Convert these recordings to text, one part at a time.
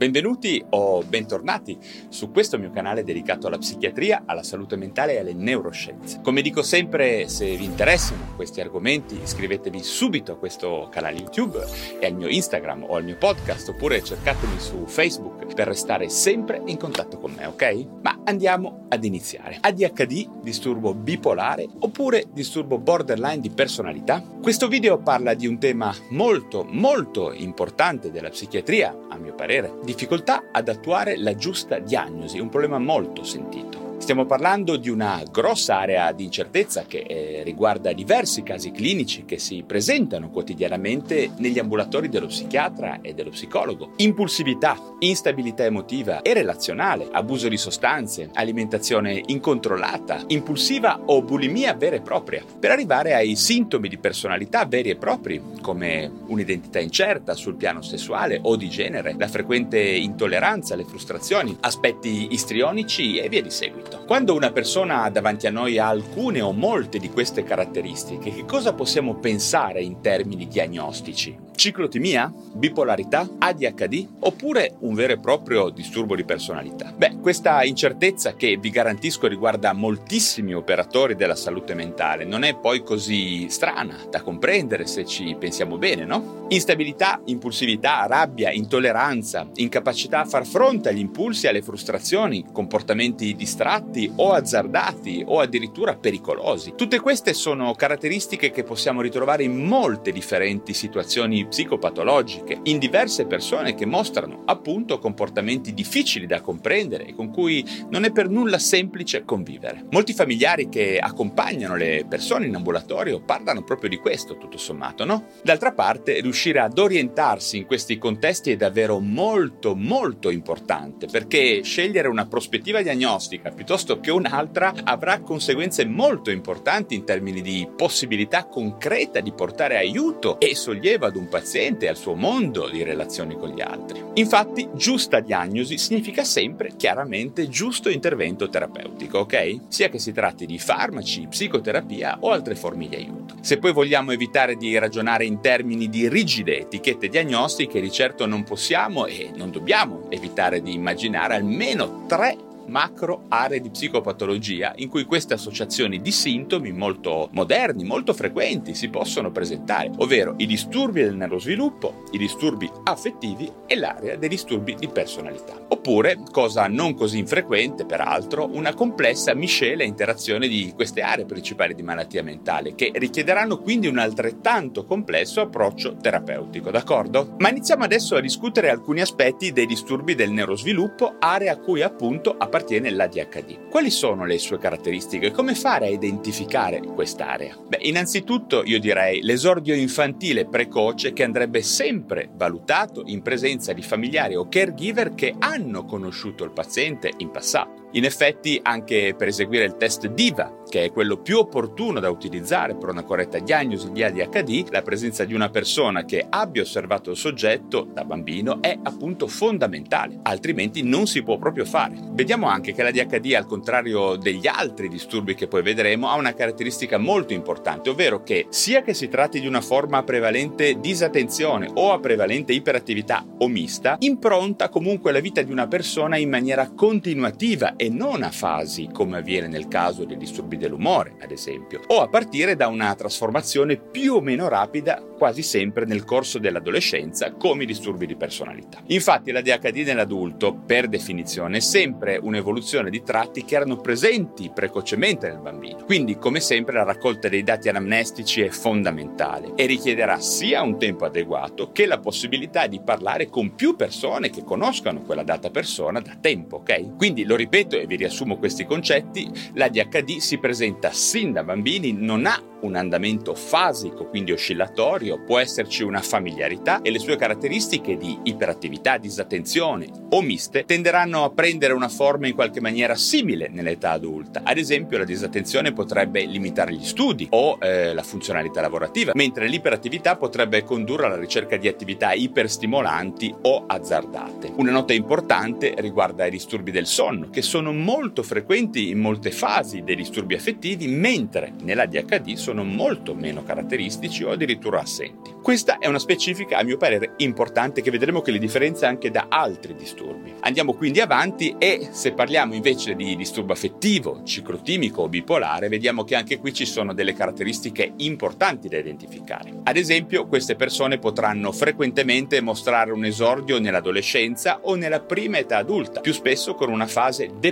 Benvenuti o bentornati su questo mio canale dedicato alla psichiatria, alla salute mentale e alle neuroscienze. Come dico sempre, se vi interessano questi argomenti, iscrivetevi subito a questo canale YouTube e al mio Instagram o al mio podcast oppure cercatemi su Facebook per restare sempre in contatto con me, ok? Ma andiamo ad iniziare. ADHD, disturbo bipolare oppure disturbo borderline di personalità? Questo video parla di un tema molto molto importante della psichiatria, a mio parere difficoltà ad attuare la giusta diagnosi, un problema molto sentito. Stiamo parlando di una grossa area di incertezza che eh, riguarda diversi casi clinici che si presentano quotidianamente negli ambulatori dello psichiatra e dello psicologo. Impulsività, instabilità emotiva e relazionale, abuso di sostanze, alimentazione incontrollata, impulsiva o bulimia vera e propria, per arrivare ai sintomi di personalità veri e propri, come un'identità incerta sul piano sessuale o di genere, la frequente intolleranza alle frustrazioni, aspetti istrionici e via di seguito. Quando una persona davanti a noi ha alcune o molte di queste caratteristiche, che cosa possiamo pensare in termini diagnostici? Ciclotimia? Bipolarità? ADHD? Oppure un vero e proprio disturbo di personalità? Beh, questa incertezza che vi garantisco riguarda moltissimi operatori della salute mentale non è poi così strana da comprendere se ci pensiamo bene, no? Instabilità, impulsività, rabbia, intolleranza, incapacità a far fronte agli impulsi e alle frustrazioni, comportamenti distratti o azzardati o addirittura pericolosi. Tutte queste sono caratteristiche che possiamo ritrovare in molte differenti situazioni psicopatologiche in diverse persone che mostrano appunto comportamenti difficili da comprendere e con cui non è per nulla semplice convivere. Molti familiari che accompagnano le persone in ambulatorio parlano proprio di questo, tutto sommato, no? D'altra parte, riuscire ad orientarsi in questi contesti è davvero molto molto importante perché scegliere una prospettiva diagnostica piuttosto che un'altra avrà conseguenze molto importanti in termini di possibilità concreta di portare aiuto e sollievo ad un paziente e al suo mondo di relazioni con gli altri. Infatti, giusta diagnosi significa sempre chiaramente giusto intervento terapeutico, ok? Sia che si tratti di farmaci, psicoterapia o altre forme di aiuto. Se poi vogliamo evitare di ragionare in termini di rigide etichette diagnostiche, di certo non possiamo e non dobbiamo evitare di immaginare almeno tre macro aree di psicopatologia in cui queste associazioni di sintomi molto moderni, molto frequenti si possono presentare, ovvero i disturbi del neurosviluppo, i disturbi affettivi e l'area dei disturbi di personalità. Oppure, cosa non così infrequente peraltro, una complessa miscela e interazione di queste aree principali di malattia mentale che richiederanno quindi un altrettanto complesso approccio terapeutico, d'accordo? Ma iniziamo adesso a discutere alcuni aspetti dei disturbi del neurosviluppo, area a cui appunto appartiene appartiene l'ADHD. Quali sono le sue caratteristiche? Come fare a identificare quest'area? Beh, innanzitutto io direi l'esordio infantile precoce che andrebbe sempre valutato in presenza di familiari o caregiver che hanno conosciuto il paziente in passato. In effetti, anche per eseguire il test DIVA, che è quello più opportuno da utilizzare per una corretta diagnosi di ADHD, la presenza di una persona che abbia osservato il soggetto da bambino è appunto fondamentale, altrimenti non si può proprio fare. Vediamo anche che l'ADHD, al contrario degli altri disturbi che poi vedremo, ha una caratteristica molto importante, ovvero che sia che si tratti di una forma a prevalente disattenzione o a prevalente iperattività o mista, impronta comunque la vita di una persona in maniera continuativa e non a fasi, come avviene nel caso dei disturbi dell'umore, ad esempio, o a partire da una trasformazione più o meno rapida quasi sempre nel corso dell'adolescenza, come i disturbi di personalità. Infatti l'ADHD nell'adulto, per definizione, è sempre un'evoluzione di tratti che erano presenti precocemente nel bambino. Quindi, come sempre, la raccolta dei dati anamnestici è fondamentale e richiederà sia un tempo adeguato che la possibilità di parlare con più persone che conoscano quella data persona da tempo, ok? Quindi, lo ripeto e vi riassumo questi concetti, l'ADHD si presenta sin da bambini non ha un andamento fasico, quindi oscillatorio, può esserci una familiarità e le sue caratteristiche di iperattività, disattenzione o miste tenderanno a prendere una forma in qualche maniera simile nell'età adulta. Ad esempio la disattenzione potrebbe limitare gli studi o eh, la funzionalità lavorativa, mentre l'iperattività potrebbe condurre alla ricerca di attività iperstimolanti o azzardate. Una nota importante riguarda i disturbi del sonno, che sono molto frequenti in molte fasi dei disturbi affettivi, mentre nell'ADHD sono sono molto meno caratteristici o addirittura assenti. Questa è una specifica, a mio parere, importante che vedremo che li differenzia anche da altri disturbi. Andiamo quindi avanti e se parliamo invece di disturbo affettivo, ciclotimico o bipolare, vediamo che anche qui ci sono delle caratteristiche importanti da identificare. Ad esempio, queste persone potranno frequentemente mostrare un esordio nell'adolescenza o nella prima età adulta, più spesso con una fase depressiva,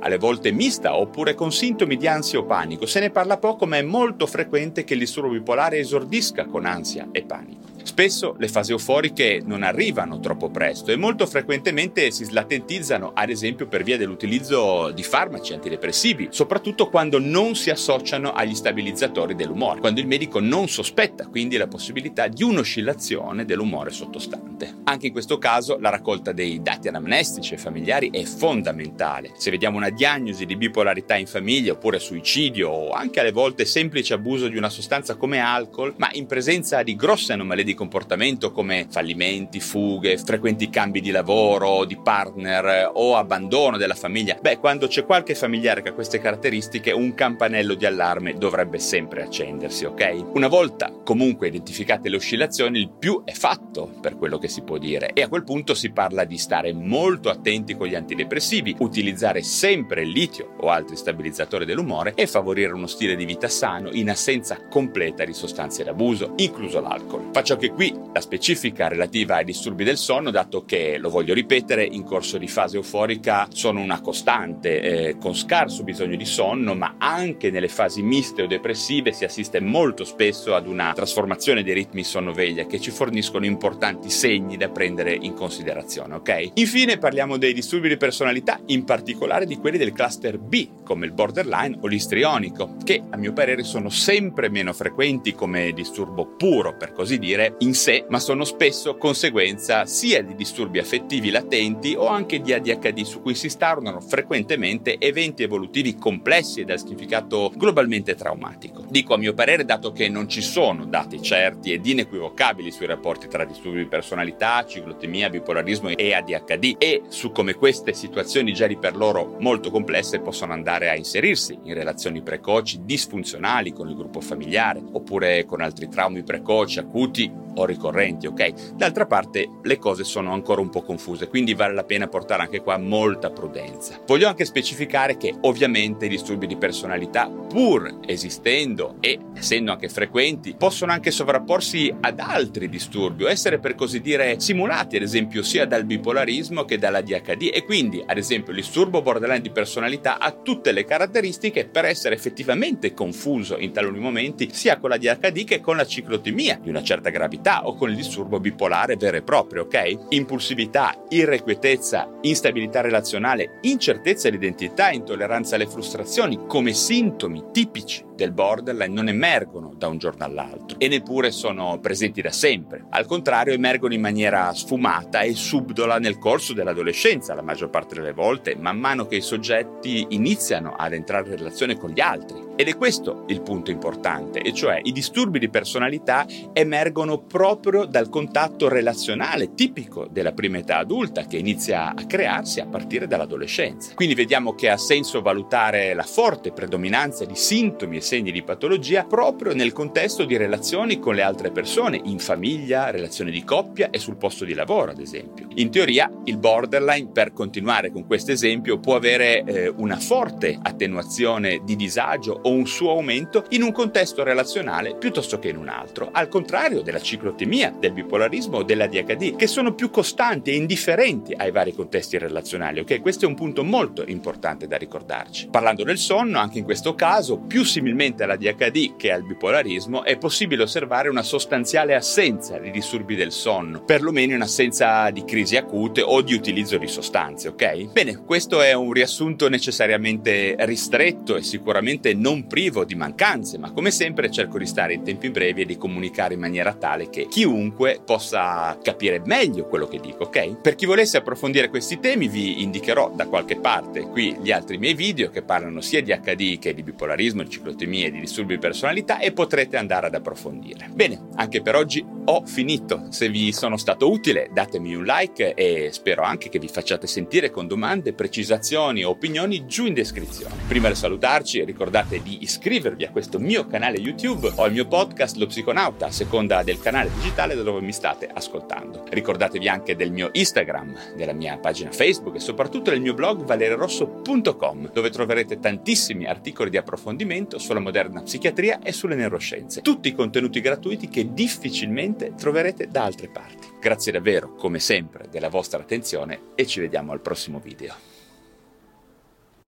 alle volte mista oppure con sintomi di ansia o panico. Se ne parla poco, ma è molto frequente che il disturbo bipolare esordisca con ansia e panico. Spesso le fasi euforiche non arrivano troppo presto e molto frequentemente si slatentizzano, ad esempio per via dell'utilizzo di farmaci antidepressivi, soprattutto quando non si associano agli stabilizzatori dell'umore, quando il medico non sospetta quindi la possibilità di un'oscillazione dell'umore sottostante. Anche in questo caso la raccolta dei dati anamnestici e familiari è fondamentale. Se vediamo una diagnosi di bipolarità in famiglia oppure suicidio o anche alle volte semplice abuso di una sostanza come alcol, ma in presenza di grosse anomalie di comportamento come fallimenti, fughe, frequenti cambi di lavoro, di partner o abbandono della famiglia, beh, quando c'è qualche familiare che ha queste caratteristiche, un campanello di allarme dovrebbe sempre accendersi, ok? Una volta comunque identificate le oscillazioni, il più è fatto per quello che si può dire e a quel punto si parla di stare molto attenti con gli antidepressivi, utilizzare sempre il litio o altri stabilizzatori dell'umore e favorire uno stile di vita sano in assenza completa di sostanze d'abuso, incluso l'alcol. Faccio anche qui la specifica relativa ai disturbi del sonno, dato che, lo voglio ripetere, in corso di fase euforica sono una costante, eh, con scarso bisogno di sonno, ma anche nelle fasi miste o depressive si assiste molto spesso ad una trasformazione dei ritmi sonno-veglia che ci forniscono importanti segni da prendere in considerazione, ok? Infine parliamo dei disturbi di personalità, in particolare di quelli del cluster B, come il borderline o l'istrionico, che a mio parere sono sempre meno frequenti come disturbo puro, per così dire, in sé, ma sono spesso conseguenza sia di disturbi affettivi latenti o anche di ADHD su cui si instaurano frequentemente eventi evolutivi complessi e dal significato globalmente traumatico. Dico a mio parere dato che non ci sono dati certi ed inequivocabili sui rapporti tra disturbi di personalità, ciclotemia, bipolarismo e ADHD e su come queste situazioni già di per loro molto complesse possono andare a inserirsi in relazioni precoci disfunzionali con il gruppo familiare oppure con altri traumi precoci acuti o ricorrenti, ok? D'altra parte le cose sono ancora un po' confuse, quindi vale la pena portare anche qua molta prudenza. Voglio anche specificare che ovviamente i disturbi di personalità, pur esistendo e essendo anche frequenti, possono anche sovrapporsi ad altri disturbi o essere per così dire simulati, ad esempio sia dal bipolarismo che dalla DHD e quindi, ad esempio, il disturbo borderline di personalità ha tutte le caratteristiche per essere effettivamente confuso in taluni momenti sia con la DHD che con la ciclotimia di una certa gravità bipolarità o con il disturbo bipolare vero e proprio, ok? Impulsività, irrequietezza, instabilità relazionale, incertezza di identità, intolleranza alle frustrazioni come sintomi tipici del borderline non emergono da un giorno all'altro e neppure sono presenti da sempre. Al contrario, emergono in maniera sfumata e subdola nel corso dell'adolescenza, la maggior parte delle volte, man mano che i soggetti iniziano ad entrare in relazione con gli altri. Ed è questo il punto importante, e cioè i disturbi di personalità emergono proprio dal contatto relazionale tipico della prima età adulta che inizia a crearsi a partire dall'adolescenza. Quindi vediamo che ha senso valutare la forte predominanza di sintomi e segni di patologia proprio nel contesto di relazioni con le altre persone, in famiglia, relazioni di coppia e sul posto di lavoro, ad esempio. In teoria, il borderline, per continuare con questo esempio, può avere eh, una forte attenuazione di disagio o un suo aumento in un contesto relazionale piuttosto che in un altro, al contrario della ciclotemia, del bipolarismo o della DHD, che sono più costanti e indifferenti ai vari contesti relazionali. Ok, questo è un punto molto importante da ricordarci. Parlando del sonno, anche in questo caso, più similmente alla DHD che al bipolarismo, è possibile osservare una sostanziale assenza di disturbi del sonno, perlomeno in assenza di crisi crisi acute o di utilizzo di sostanze, ok? Bene, questo è un riassunto necessariamente ristretto e sicuramente non privo di mancanze, ma come sempre cerco di stare in tempi brevi e di comunicare in maniera tale che chiunque possa capire meglio quello che dico, ok? Per chi volesse approfondire questi temi vi indicherò da qualche parte qui gli altri miei video che parlano sia di HD che di bipolarismo, di ciclotemia e di disturbi di personalità e potrete andare ad approfondire. Bene, anche per oggi ho finito. Se vi sono stato utile datemi un like e spero anche che vi facciate sentire con domande, precisazioni o opinioni giù in descrizione. Prima di salutarci ricordate di iscrivervi a questo mio canale YouTube o al mio podcast Lo Psiconauta a seconda del canale digitale da dove mi state ascoltando. Ricordatevi anche del mio Instagram, della mia pagina Facebook e soprattutto del mio blog valererosso.com dove troverete tantissimi articoli di approfondimento sulla moderna psichiatria e sulle neuroscienze. Tutti contenuti gratuiti che difficilmente troverete da altre parti. Grazie davvero, come sempre, della vostra attenzione e ci vediamo al prossimo video.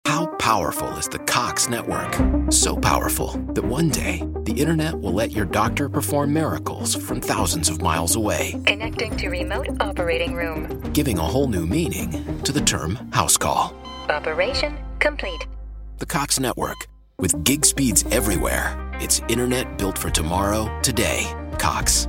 How powerful is the Cox network? So powerful that one day the internet will let your doctor perform miracles from thousands of miles away, Connecting to remote operating room. giving a whole new meaning to the term house call. Operation complete. The Cox network, with gig speeds everywhere, it's internet built for tomorrow, today. Cox,